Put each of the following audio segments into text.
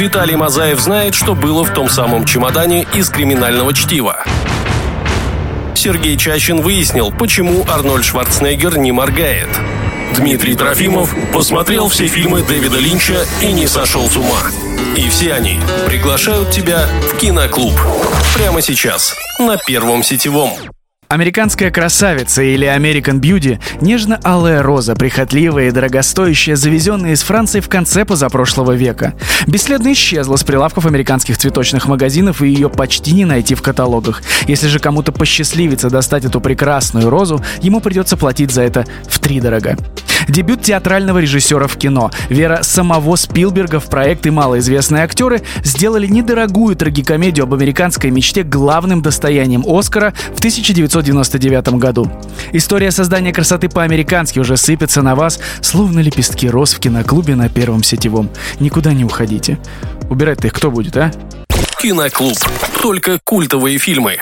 Виталий Мазаев знает, что было в том самом чемодане из криминального чтива. Сергей Чащин выяснил, почему Арнольд Шварценеггер не моргает. Дмитрий Трофимов посмотрел все фильмы Дэвида Линча и не сошел с ума. И все они приглашают тебя в киноклуб. Прямо сейчас, на Первом сетевом. Американская красавица или American Beauty – нежно-алая роза, прихотливая и дорогостоящая, завезенная из Франции в конце позапрошлого века. Бесследно исчезла с прилавков американских цветочных магазинов, и ее почти не найти в каталогах. Если же кому-то посчастливится достать эту прекрасную розу, ему придется платить за это втридорога. Дебют театрального режиссера в кино. Вера самого Спилберга в проект и малоизвестные актеры сделали недорогую трагикомедию об американской мечте главным достоянием Оскара в 1999 году. История создания красоты по-американски уже сыпется на вас, словно лепестки роз в киноклубе на Первом сетевом. Никуда не уходите. Убирать-то их кто будет, а? Киноклуб. Только культовые фильмы.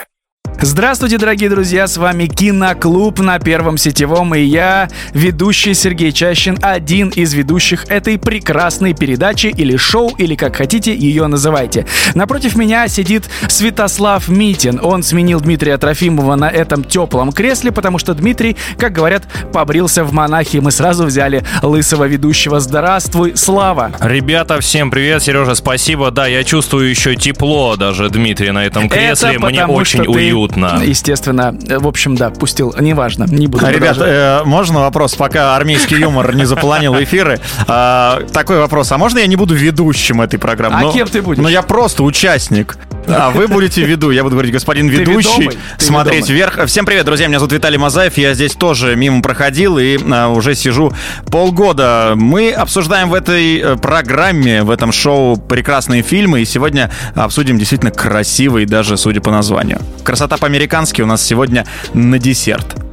Здравствуйте, дорогие друзья, с вами Киноклуб на Первом Сетевом, и я, ведущий Сергей Чащин, один из ведущих этой прекрасной передачи или шоу, или как хотите ее называйте. Напротив меня сидит Святослав Митин. Он сменил Дмитрия Трофимова на этом теплом кресле, потому что Дмитрий, как говорят, побрился в монахи. Мы сразу взяли лысого ведущего. Здравствуй, Слава! Ребята, всем привет, Сережа, спасибо. Да, я чувствую еще тепло даже Дмитрия на этом кресле. Это Мне очень что уютно. Естественно, в общем, да, пустил. Неважно, не буду А, Ребят, э, можно вопрос, пока армейский юмор не заполонил эфиры? А, такой вопрос, а можно я не буду ведущим этой программы? А Ну, кем ты будешь? Ну, я просто участник. А вы будете веду, я буду говорить, господин ведущий, смотреть вверх. Всем привет, друзья, меня зовут Виталий Мазаев, я здесь тоже мимо проходил и а, уже сижу полгода. Мы обсуждаем в этой э, программе, в этом шоу прекрасные фильмы, и сегодня обсудим действительно красивый, даже судя по названию. Красота по-американски у нас сегодня на десерт.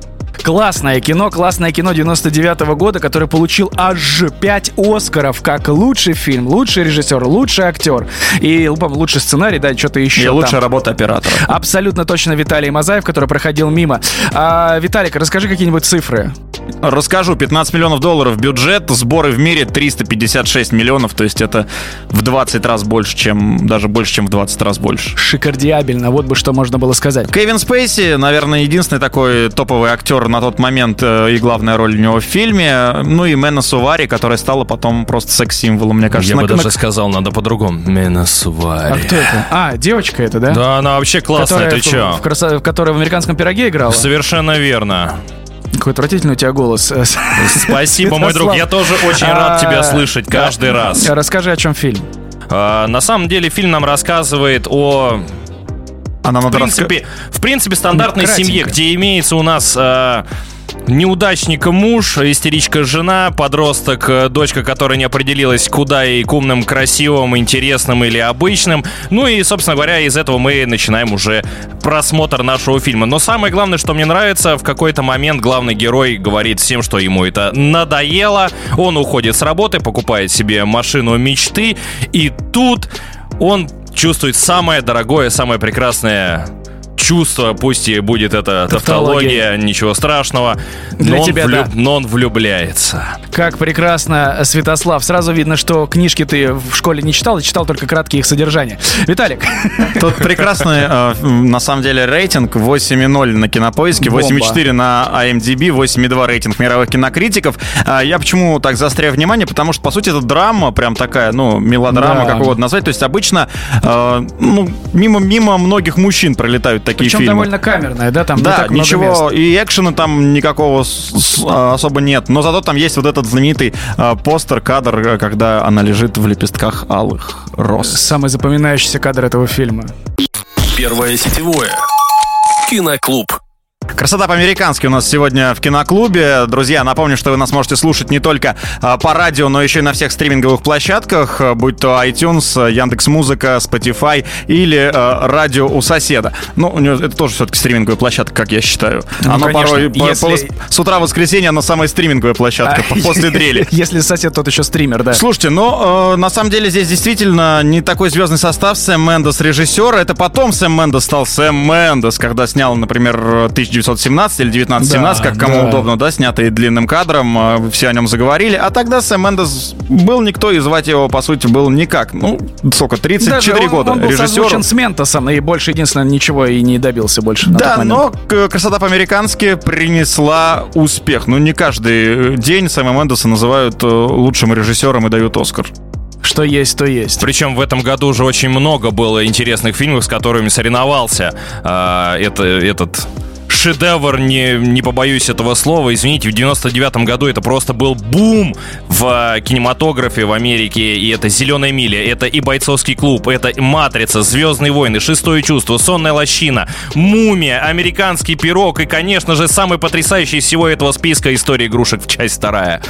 Классное кино, классное кино 99 года, которое получил аж 5 Оскаров как лучший фильм, лучший режиссер, лучший актер и по-моему, лучший сценарий, да, что-то еще. И там. лучшая работа оператора. Абсолютно точно Виталий Мазаев, который проходил мимо. А, Виталик, расскажи какие-нибудь цифры. Расскажу, 15 миллионов долларов бюджет, сборы в мире 356 миллионов, то есть это в 20 раз больше, чем, даже больше, чем в 20 раз больше. Шикардиабельно, вот бы что можно было сказать. Кевин Спейси, наверное, единственный такой топовый актер на тот момент э, и главная роль у него в фильме. Ну и Мэна Сувари, которая стала потом просто секс-символом, мне кажется. Я бы На- даже на- сказал, надо по-другому. Мена А Сувари. кто это? А, девочка это, да? Да, она вообще классная, Которая ты в- чё? В, краса- которая в американском пироге играла? Совершенно верно. Какой отвратительный у тебя голос. Спасибо, мой друг. Я тоже очень рад тебя слышать каждый раз. Расскажи, о чем фильм. А, На самом деле фильм нам рассказывает о Она в принципе, в принципе, стандартной семье, где имеется у нас э, неудачника муж, истеричка жена, подросток, э, дочка, которая не определилась, куда ей к умным, красивым, интересным или обычным. Ну и, собственно говоря, из этого мы начинаем уже просмотр нашего фильма. Но самое главное, что мне нравится, в какой-то момент главный герой говорит всем, что ему это надоело. Он уходит с работы, покупает себе машину мечты, и тут он чувствует самое дорогое, самое прекрасное чувство, пусть и будет это Тавтология. тавтология, ничего страшного, Для но, он тебя, да. но он влюбляется. Как прекрасно, Святослав. Сразу видно, что книжки ты в школе не читал, и читал только краткие их содержания. Виталик, Тут прекрасный, э, на самом деле, рейтинг 8,0 на кинопоиске, Бомба. 8,4 на IMDb, 8,2 рейтинг мировых кинокритиков. А Я почему так заостряю внимание? Потому что, по сути, это драма, прям такая, ну, мелодрама, Да. как угодно назвать. То есть обычно, э, ну, мимо, мимо многих мужчин пролетают такие причем фильмы. довольно камерная, да? Там не Да, так много ничего, мест. и экшена там никакого с- с- а, особо нет. Но зато там есть вот этот знаменитый а, постер, кадр, э, когда она лежит в лепестках алых роз. Самый запоминающийся кадр этого фильма. Первое сетевое. Киноклуб. Красота по-американски у нас сегодня в киноклубе. Друзья, напомню, что вы нас можете слушать не только а, по радио, но еще и на всех стриминговых площадках, а, будь то iTunes, Яндекс Музыка, Spotify или а, радио у соседа. Ну, у него это тоже все-таки стриминговая площадка, как я считаю. Ну, Оно конечно, порой по- если- по вос- с утра воскресенья, оно самая стриминговая площадка по- после дрели. Если сосед тот еще стример, да. Слушайте, ну, э, на самом деле здесь действительно не такой звездный состав. Сэм Мендес режиссер. Это потом Сэм Мендес стал Сэм Мендес, когда снял, например, 1917 или 1917, Да, как кому да. удобно, да, снятый длинным кадром, э, все о нем заговорили. А тогда Сэм Мендес был никто, и звать его, по сути, был никак. Ну, сколько, 34 Даже он- года. Он был Режиссер. с Ментосом, и больше, единственное, ничего и не добился больше. Да, но красота по-американски принесла успех. Ну, не каждый э, день Сэма Мендеса называют э, лучшим режиссером и дают Оскар. Что есть, то есть. Причем в этом году уже очень много было интересных фильмов, с которыми соревновался а, это, этот шедевр, не, не побоюсь этого слова. Извините, в 99-м году это просто был бум в кинематографе в Америке. И это «Зеленая миля», это и «Бойцовский клуб», это «Матрица», «Звездные войны», «Шестое чувство», «Сонная лощина», «Мумия», «Американский пирог» и, конечно же, самый потрясающий из всего этого списка «История игрушек» в часть вторая.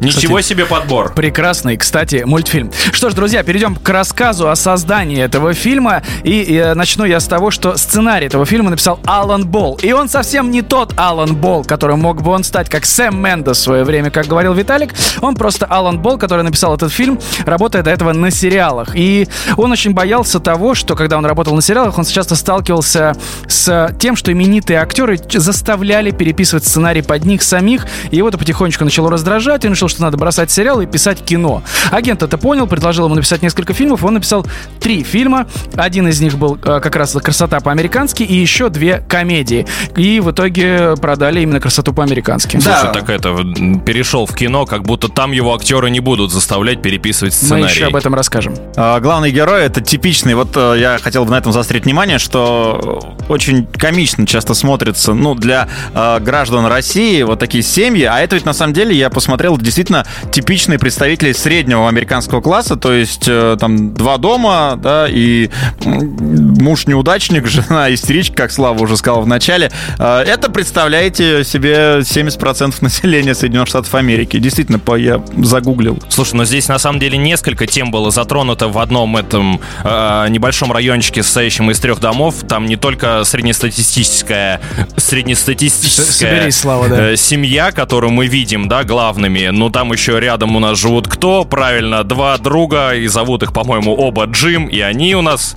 Ничего себе подбор. Прекрасный, кстати, мультфильм. Что ж, друзья, перейдем к рассказу о создании этого фильма. И, э, начну я с того, что сценарий этого фильма написал Алан Болл. И он совсем не тот Алан Болл, которым мог бы он стать, как Сэм Мендес в свое время, как говорил Виталик. Он просто Алан Болл, который написал этот фильм, работая до этого на сериалах. И он очень боялся того, что когда он работал на сериалах, он часто сталкивался с тем, что именитые актеры заставляли переписывать сценарий под них самих. И его это потихонечку начало раздражать. И он решил, что надо бросать сериал и писать кино. Агент это понял, предложил ему написать несколько фильмов. Он написал три фильма. Один из них был э, как раз «Красота по-американски» и еще две комедии. И в итоге продали именно «Красоту по-американски». Слушай, так это перешел в кино, как будто там его актеры не будут заставлять переписывать Мы сценарий. еще об этом расскажем. А, Главный герой это типичный, вот э, я хотел бы на этом заострить внимание, что очень комично часто смотрится, ну, для э, граждан России вот такие семьи, а это ведь на самом деле, я посмотрел, действительно типичные представители среднего американского класса, то есть э, там два дома, да, и муж неудачник, жена истеричка, как Слава уже сказал в начале. Э, Это, представляете себе, 70% населения Соединенных Штатов Америки. Действительно, по- я загуглил. Слушай, но здесь на самом деле несколько тем было затронуто в одном этом э, небольшом райончике, состоящем из трех домов. Там не только среднестатистическая, среднестатистическая Соберись, Слава, да. э, семья, которую мы видим, да, главными, но там еще рядом у нас живут кто? Правильно, два друга, и зовут их, по-моему, оба Джим, и они у нас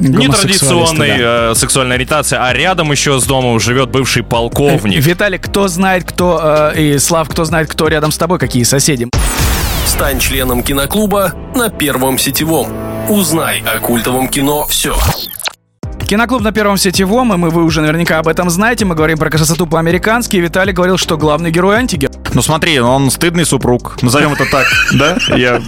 нетрадиционной да. э, сексуальной ориентации, а рядом еще с домом живет бывший полковник. Виталик, кто знает, кто... э, и Слав, кто знает, кто рядом с тобой, какие соседи? Стань членом киноклуба на Первом сетевом. Узнай о культовом кино все. Киноклуб на Первом сетевом, и мы, вы уже наверняка об этом знаете. Мы говорим про красоту по-американски. Виталий говорил, что главный герой антигер. Ну смотри, он стыдный супруг. Назовем это так, да? Я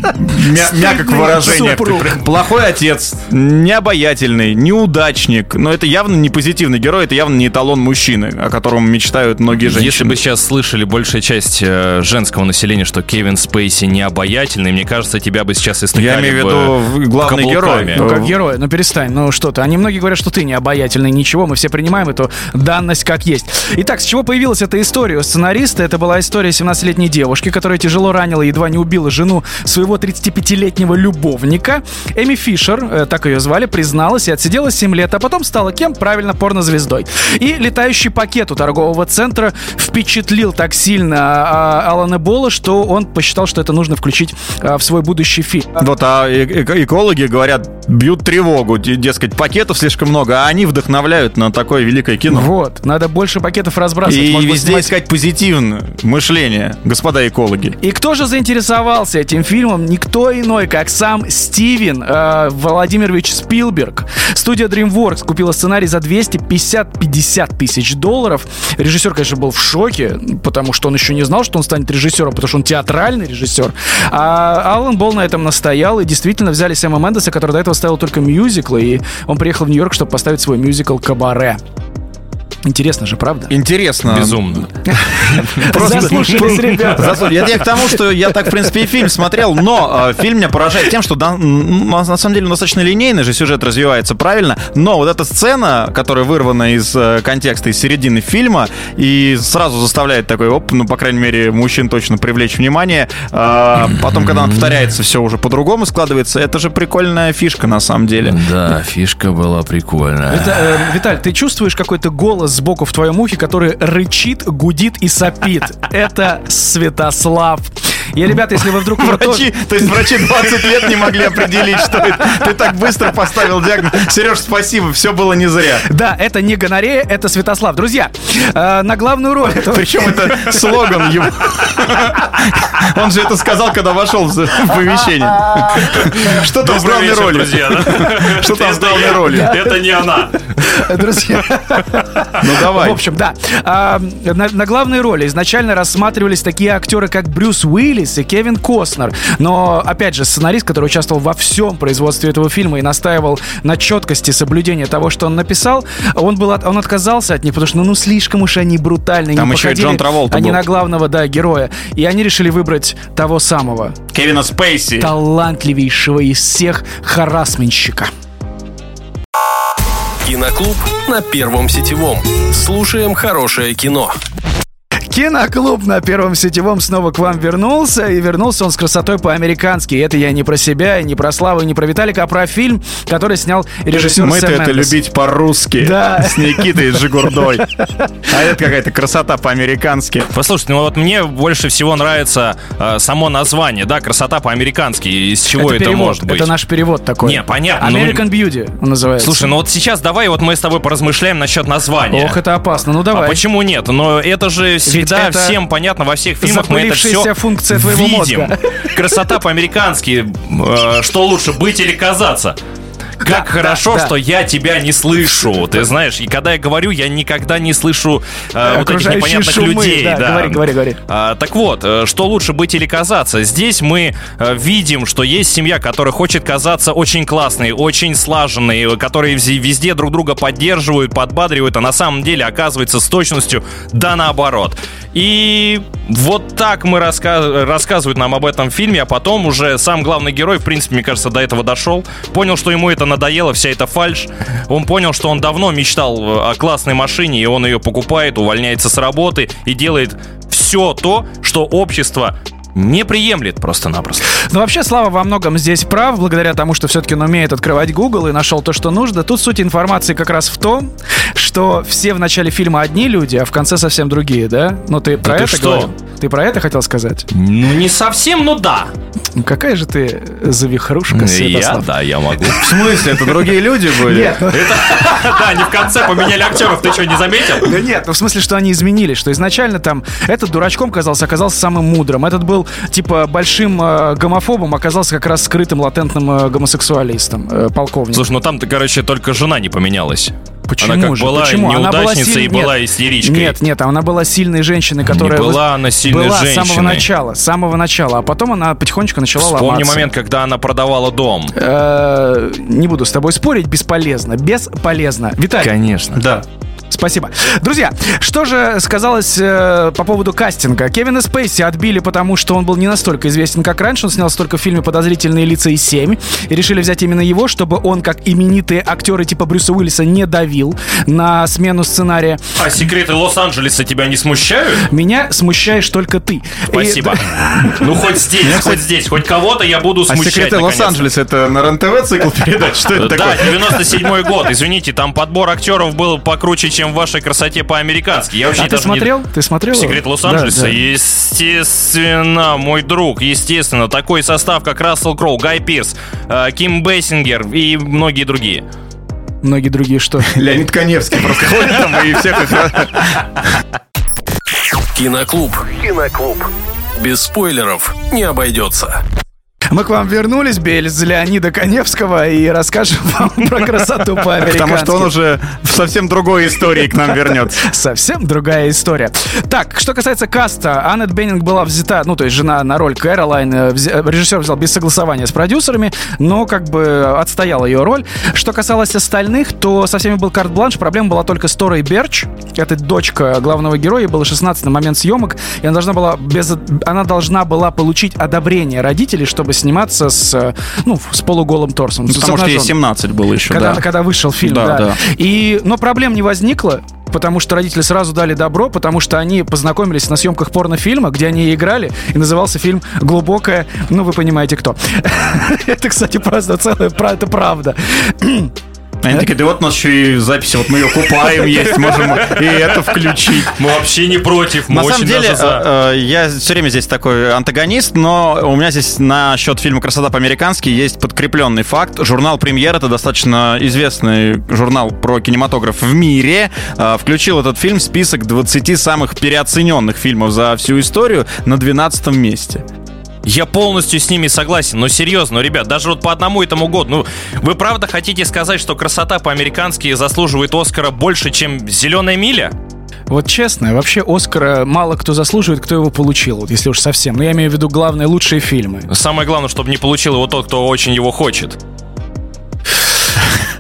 мя- мягко к выражению. супруг. Плохой отец, необаятельный, неудачник. Но это явно не позитивный герой, это явно не эталон мужчины, о котором мечтают многие женщины. Если бы сейчас слышали большая часть э, женского населения, что Кевин Спейси не обаятельный, мне кажется, тебя бы сейчас истыкали Я имею в виду главный герой. Ну, как герой, ну перестань, ну что ты. Они многие говорят, что ты не обаятельный, ничего, мы все принимаем эту данность как есть. Итак, с чего появилась эта история у сценариста? Это была история 17-летней девушки, которая тяжело ранила и едва не убила жену своего 35-летнего любовника. Эми Фишер, э, так ее звали, призналась и отсидела 7 лет, а потом стала кем? Правильно, порнозвездой. И летающий пакет у торгового центра впечатлил так сильно а, Алана Бола, что он посчитал, что это нужно включить а, в свой будущий фильм. Вот, а э- э- экологи говорят, бьют тревогу, де- дескать, пакетов слишком много, а они вдохновляют на такое великое кино. Вот, надо больше пакетов разбрасывать. И Может везде снимать- искать позитивное мышление, господа экологи. И кто же заинтересовался этим фильмом? Никто иной, как сам Стивен э, Владимирович Спилберг. Студия DreamWorks купила сценарий за 250-50 тысяч долларов. Режиссер, конечно, был в шоке, потому что он еще не знал, что он станет режиссером, потому что он театральный режиссер. А Алан Болл на этом настоял, и действительно взяли Сэма Мендеса, который до этого ставил только мюзиклы, и он приехал в Нью-Йорк, чтобы поставить свой мюзикл «Кабаре». Интересно же, правда? Интересно. Безумно. Заслушались, ребята. Я, к тому, что я так, в принципе, и фильм смотрел, но э, фильм меня поражает тем, что на самом деле он достаточно линейный же сюжет развивается правильно, но вот эта сцена, которая вырвана из э, контекста, из середины фильма, и сразу заставляет такой, оп, ну, по крайней мере, мужчин точно привлечь внимание. А потом, когда он повторяется, все уже по-другому складывается. Это же прикольная фишка, на самом деле. Да, фишка была прикольная. Э, Виталь, ты чувствуешь какой-то голос сбоку в твоем ухе, который рычит, гудит и сопит? Это Святослав. И, ребята, если вы вдруг... Врачи, то есть врачи 20 лет не могли определить, что это. Ты так быстро поставил диагноз. Сереж, спасибо, все было не зря. Да, это не гонорея, это Святослав. Друзья, э, на главную роль Причем это слоган его. Он же это сказал, когда вошел в в помещение. Что там с Добрый главной ролью? да? Что там с Это главной я. ролью? Это не она. Друзья, Ну давай. в общем, да. А, на, главные роли изначально рассматривались такие актеры, как Брюс Уиллис и Кевин Костнер. Но, опять же, сценарист, который участвовал во всем производстве этого фильма и настаивал на четкости соблюдения того, что он написал, он, был от- он отказался от них, потому что ну, ну слишком уж они брутальные. Там не еще и походили Джон Траволта Они был. на главного, да, героя. И они решили выбрать того самого, Кевина Спейси. талантливейшего из всех харасменщика. Киноклуб на Первом сетевом. Слушаем хорошее кино. Киноклуб на Первом Сетевом снова к вам вернулся, и вернулся он с красотой по-американски. И это я не про себя, и не про Славу, и не про Виталика, а про фильм, который снял режиссер Мы-то Сэм это Мендес. любить по-русски. Да. С Никитой Жигурдой. А это какая-то красота по-американски. Послушайте, ну вот мне больше всего нравится э, само название, да, красота по-американски. Из чего это, перевод, может быть? Это наш перевод такой. Не, понятно, ну- American Beauty он называется. Слушай, ну вот сейчас давай вот мы с тобой поразмышляем насчет названия. Ох, это опасно. Ну А давай. почему нет? Но это же всегда это всем понятно во всех фильмах. Мы это все функция твоего видим. мозга. Красота по-американски. э, что лучше, быть или казаться? Как Да, хорошо, да, да. что я тебя не слышу. Ты знаешь, и когда я говорю, я никогда не слышу э, вот этих непонятных шумы, людей. да, говори, говори, говори. А, так вот, э, что лучше быть или казаться? Здесь мы э, видим, что есть семья, которая хочет казаться очень классной, очень слаженной, э, которые везде друг друга поддерживают, подбадривают, а на самом деле оказывается с точностью да наоборот. И вот так мы раска- рассказывают нам об этом фильме, а потом уже сам главный герой, в принципе, мне кажется, до этого дошел, понял, что ему это надоело, вся эта фальш. Он понял, что он давно мечтал э, о классной машине, и он ее покупает, увольняется с работы и делает все то, что общество не приемлет просто-напросто. Ну, вообще, Слава во многом здесь прав, благодаря тому, что все-таки он умеет открывать Google и нашел то, что нужно. Тут суть информации как раз в том, что все в начале фильма одни люди, а в конце совсем другие, да? Ну, ты про ты это что? говорил? Ты про это хотел сказать? Ну, не совсем, но да. Ну, какая же ты завихрушка, Я, Святослав. да, я могу. В смысле, это другие люди были? Нет, Да, не в конце поменяли актеров, ты что, не заметил? да нет, ну в смысле, что они изменились, что изначально там этот дурачком казался, оказался самым мудрым, этот был типа большим э, гомофобом, оказался как раз скрытым латентным э, гомосексуалистом, э, полковником. Слушай, ну там-то, короче, только жена не поменялась. Почему она как же? была Почему? Она была неудачницей и силь- была Нет. истеричкой. Нет, нет, она была сильной женщиной, которая... была она сильной была с самого женщиной. начала, с самого начала, а потом она потихонечку начала Вспомни ломаться. момент, когда она продавала дом. Э, Не буду с тобой спорить, бесполезно, бесполезно. Виталий, Конечно. Да. Спасибо. Друзья, что же сказалось э, по поводу кастинга? Кевина Спейси отбили, потому что он был не настолько известен, как раньше. Он снялся только в фильме «Подозрительные лица» и «7». И решили взять именно его, чтобы он, как именитые актеры типа Брюса Уиллиса, не давил на смену сценария. А секреты Лос-Анджелеса тебя не смущают? Меня смущаешь только ты. И- Спасибо. Ну, хоть здесь, хоть здесь, хоть кого-то я буду А смущать. секреты наконец-то. Лос-Анджелес это на РЕН-ТВ цикл передач? Что это Да, такое? 97 год. Извините, там подбор актеров был покруче, чем в вашей красоте по-американски. Я вообще А ты даже не- смотрел? Ты смотрел? Секрет Да, Лос-Анджелеса? да. Естественно, мой друг, естественно. Такой состав, как Рассел Кроу, Гай Пирс, э, Ким Бессингер и многие другие. Многие другие что? Леонид Коневский просто ходит там и всех их... Киноклуб. Киноклуб. Без спойлеров не обойдется. Мы к вам вернулись, без Леонида Коневского, и расскажем вам про красоту по-американски. Потому что он уже в совсем другой истории к нам вернется. Совсем другая история. Так, что касается каста, Аннет Беннинг была взята, ну, то есть жена на роль Кэролайн, э, э, режиссер взял без согласования с продюсерами, но как бы отстояла ее роль. Что касалось остальных, то со всеми был карт-бланш, проблема была только с Торой Берч, это дочка главного героя, ей было 16 на момент съемок, и она должна была, без, она должна была получить одобрение родителей, чтобы сниматься с, ну, с полуголым торсом. Ну, Потому что ей обнаженным. 17 было еще, Когда, да. когда вышел фильм, Да, да. да. И, но проблем не возникло, потому что родители сразу дали добро, потому что они познакомились на съемках порнофильма, где они играли, и назывался фильм «Глубокая», ну, вы понимаете, кто. Это, кстати, просто целая, это правда. Они такие, да вот у нас еще и записи, вот мы ее купаем есть, можем и это включить. Мы вообще не против, мы На очень самом деле, даже за. э, э, я все время здесь такой антагонист, но у меня здесь на счет фильма «Красота по-американски» есть подкрепленный факт. Журнал «Премьер» — это достаточно известный журнал про кинематограф в мире. э, Включил этот фильм в список 20 самых переоцененных фильмов за всю историю на 12 месте. Я полностью с ними согласен, но серьезно, ну, ребят, даже вот по одному этому году, ну, вы правда хотите сказать, что красота по-американски заслуживает Оскара больше, чем «Зеленая миля»? Вот честно, вообще Оскара мало кто заслуживает, кто его получил, вот если уж совсем. Но я имею в виду главные лучшие фильмы. Самое главное, чтобы не получил его тот, кто очень его хочет.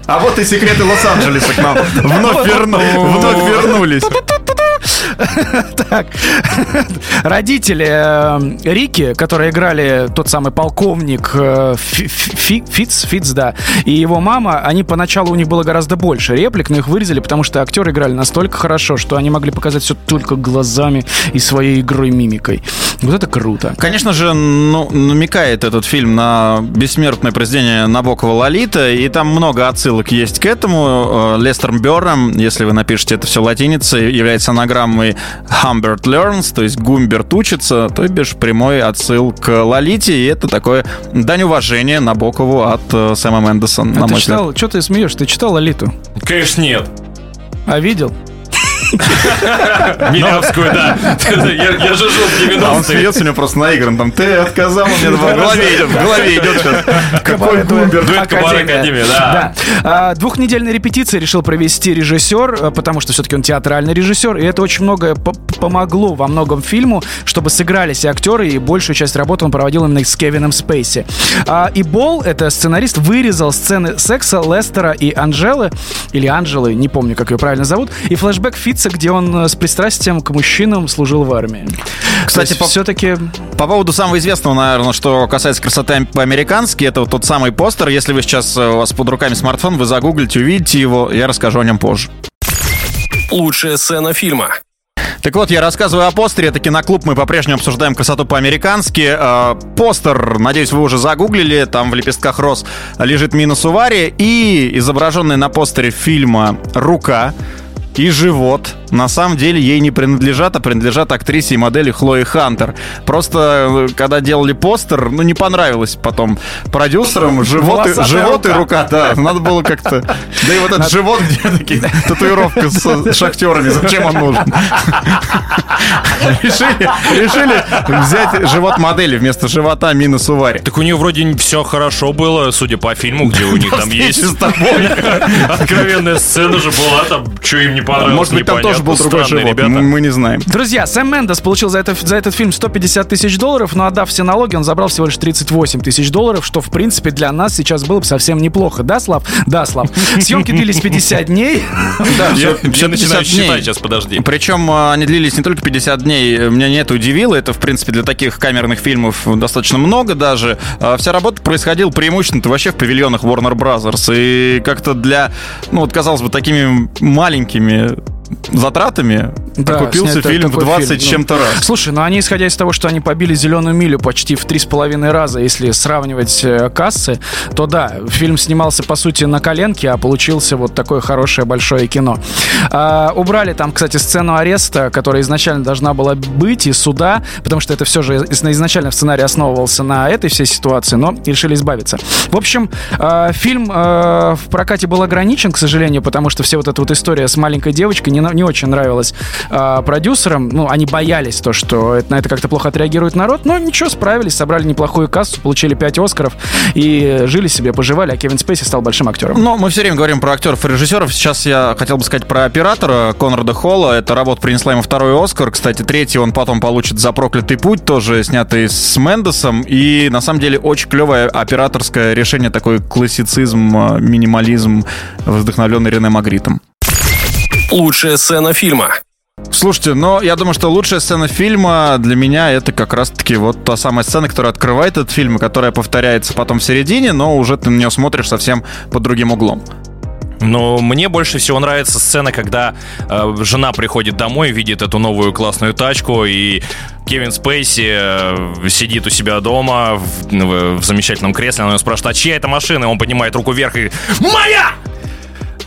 А вот и секреты Лос-Анджелеса к нам вновь, верну- вновь вернулись. Так, родители э, Рики, которые играли тот самый полковник э, Фи- Фи- Фиц, Фиц, да, и его мама, они поначалу у них было гораздо больше реплик, но их вырезали, потому что актеры играли настолько хорошо, что они могли показать все только глазами и своей игрой мимикой. Вот это круто. Конечно же, ну, намекает этот фильм на бессмертное произведение Набокова «Лолита», и там много отсылок есть к этому. Э, Лестер Берном, если вы напишете это все латиницей, является анаграммой Humbert Learns, то есть Гумберт учится, то бишь прямой отсыл к «Лолите», и это такое дань уважения Набокову от э, Сэма Мендеса, на А ты мой взгляд. читал, что ты смеешь? Ты читал Алиту? Конечно, нет. А видел? Милявскую, да. Я же жил в А он 90-е. смеется у него просто наигран, там, ты отказал мне, в голове идет, в голове идет сейчас. Какой Гумберт? Дуэт Кабар Академия, да. А, Двухнедельной репетиции решил провести режиссер, э, потому что все-таки он театральный режиссер, и это очень многое по- помогло во многом фильму, чтобы сыгрались и актеры, и большую часть работы он проводил именно с Кевином Спейси. А, И Бол, это сценарист, вырезал сцены секса Лестера и Анжелы, или Анжелы, не помню, как ее правильно зовут, и флешбэк Фитца, где он э, с пристрастием к мужчинам служил в армии. Кстати, по- все-таки... По поводу самого известного, наверное, что касается красоты по-американски, это вот тот самый постер. Если вы сейчас э, у вас под руками смартфон, вы загуглите, увидите его, я расскажу о нем позже. Лучшая сцена фильма. Так вот, я рассказываю о постере. Это киноклуб. Мы по-прежнему обсуждаем красоту по-американски. Э, постер, надеюсь, вы уже загуглили. Там в лепестках роз лежит Мина Сувари. И изображенная на постере фильма рука и живот на самом деле ей не принадлежат, а принадлежат актрисе и модели Хлои Хантер. Просто э, когда делали постер, ну не понравилось потом продюсерам живот, и, живот и рука. рука, да, надо было как-то... Да и вот этот живот, где такие татуировка с шахтерами, зачем он нужен? Решили, решили взять живот модели вместо живота Мины Сувари. Так у нее вроде все хорошо было, судя по фильму, где у них там есть откровенная сцена же была, там, что им не понравилось, Может быть, там тоже был другой живот, ребята. мы не знаем. Друзья, Сэм Мендес получил за, это, за этот фильм 150 тысяч долларов, но отдав все налоги, он забрал всего лишь 38 тысяч долларов, что, в принципе, для нас сейчас было бы совсем неплохо. Да, Слав? Да, Слав. Съемки длились 50 дней. Всё начинаю 50 дней. считать сейчас, подожди. Причем э, они длились не только 50 дней, меня не это удивило, это, в принципе, для таких камерных фильмов достаточно много даже. А Вся работа происходила преимущественно вообще в павильонах Warner Brothers, и как-то для, ну вот, казалось бы, такими маленькими время затратами Да, окупился фильм в такой 20 фильм, ну. чем-то раз. Слушай, ну они, исходя из того, что они побили зеленую милю почти в три с половиной раза, если сравнивать э, кассы, то да, фильм снимался, по сути, на коленке, а получился вот такое хорошее большое кино. А, убрали там, кстати, сцену ареста, которая изначально должна была быть, и суда, потому что это все же из- изначально в сценарии основывался на этой всей ситуации, но решили избавиться. В общем, э, фильм э, в прокате был ограничен, к сожалению, потому что все вот эта вот история с маленькой девочкой не, не очень нравилась э, продюсерам. Ну, они боялись то, что это, на это как-то плохо отреагирует народ, но ничего, справились, собрали неплохую кассу, получили 5 Оскаров и жили себе, поживали, а Кевин Спейси стал большим актером. Но мы все время говорим про актеров и режиссеров. Сейчас я хотел бы сказать про оператора Конрада Холла. Эта работа принесла ему второй Оскар. Кстати, третий он потом получит за «Проклятый путь», тоже снятый с Мендесом. И на самом деле очень клевое операторское решение, такой классицизм, э, минимализм, вдохновленный Рене Магритом. Лучшая сцена фильма. Слушайте, но я думаю, что лучшая сцена фильма для меня это как раз-таки вот та самая сцена, которая открывает этот фильм, и которая повторяется потом в середине, но уже ты на нее смотришь совсем под другим углом. Но мне больше всего нравится сцена, когда э, жена приходит домой, видит эту новую классную тачку, и Кевин Спейси э, сидит у себя дома в, в- в замечательном кресле, она его спрашивает, а чья это машина? И он поднимает руку вверх и «Моя!»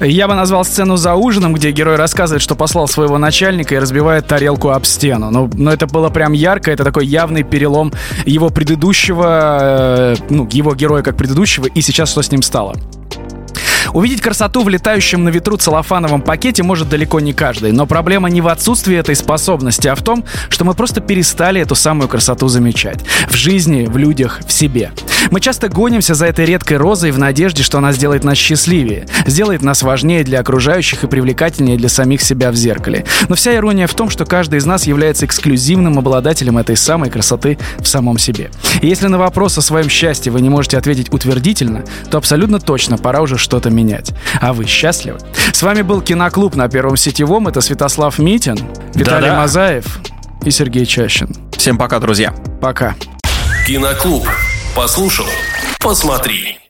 Я бы назвал сцену за ужином, где герой рассказывает, что послал своего начальника и разбивает тарелку об стену. Но, ну, но это было прям ярко, это такой явный перелом его предыдущего, э, ну, его героя как предыдущего, и сейчас что с ним стало. Увидеть красоту в летающем на ветру целлофановом пакете может далеко не каждый, но проблема не в отсутствии этой способности, а в том, что мы просто перестали эту самую красоту замечать. В жизни, в людях, в себе. Мы часто гонимся за этой редкой розой в надежде, что она сделает нас счастливее, сделает нас важнее для окружающих и привлекательнее для самих себя в зеркале. Но вся ирония в том, что каждый из нас является эксклюзивным обладателем этой самой красоты в самом себе. И если на вопрос о своем счастье вы не можете ответить утвердительно, то абсолютно точно пора уже что-то менять. А вы счастливы? С вами был Киноклуб на Первом Сетевом. Это Святослав Митин, Виталий Да-да. Мазаев и Сергей Чащин. Всем пока, друзья. Пока. Киноклуб. Послушал, посмотри.